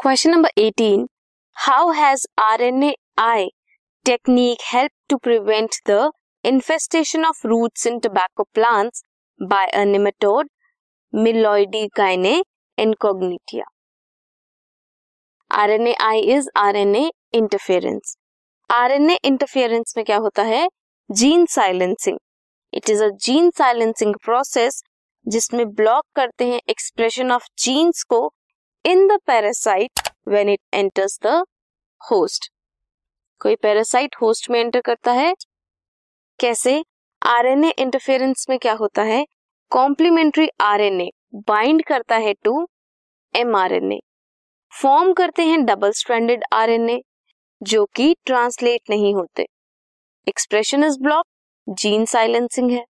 Question number 18 how has RNA i technique help to prevent the infestation of roots in tobacco plants by a nematode meloidogyne incognita RNA i is RNA interference RNA interference में क्या होता है? Gene silencing it is a gene silencing process जिसमें block करते हैं expression of genes को in the parasite when it enters the host कोई parasite host में एंटर करता है? कैसे? आरएनए इंटरफेरेंस में क्या होता है? कॉम्प्लीमेंट्री आरएनए बाइंड करता है टू एमआरएनए फॉर्म करते हैं डबल स्ट्रैंडेड आरएनए जो कि ट्रांसलेट नहीं होते. Expression is block gene silencing है.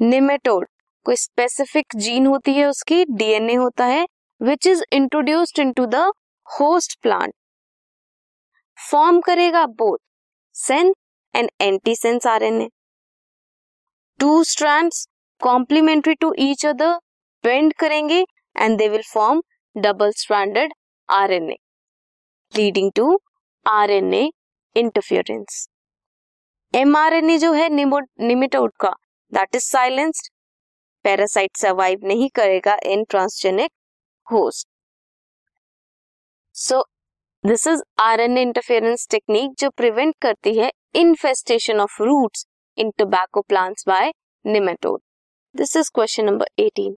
निमेटोड कोई स्पेसिफिक जीन होती है उसकी डीएनए होता है which is introduced into the host plant form करेगा both sense and anti sense RNA two strands complementary to each other bend करेंगे and they will form double stranded RNA leading to RNA interference mRNA जो है nematode का that is silenced parasite survive नहीं करेगा in transgenic host so this is R N interference technique जो prevent करती है infestation of roots in tobacco plants by nematode this is question number eighteen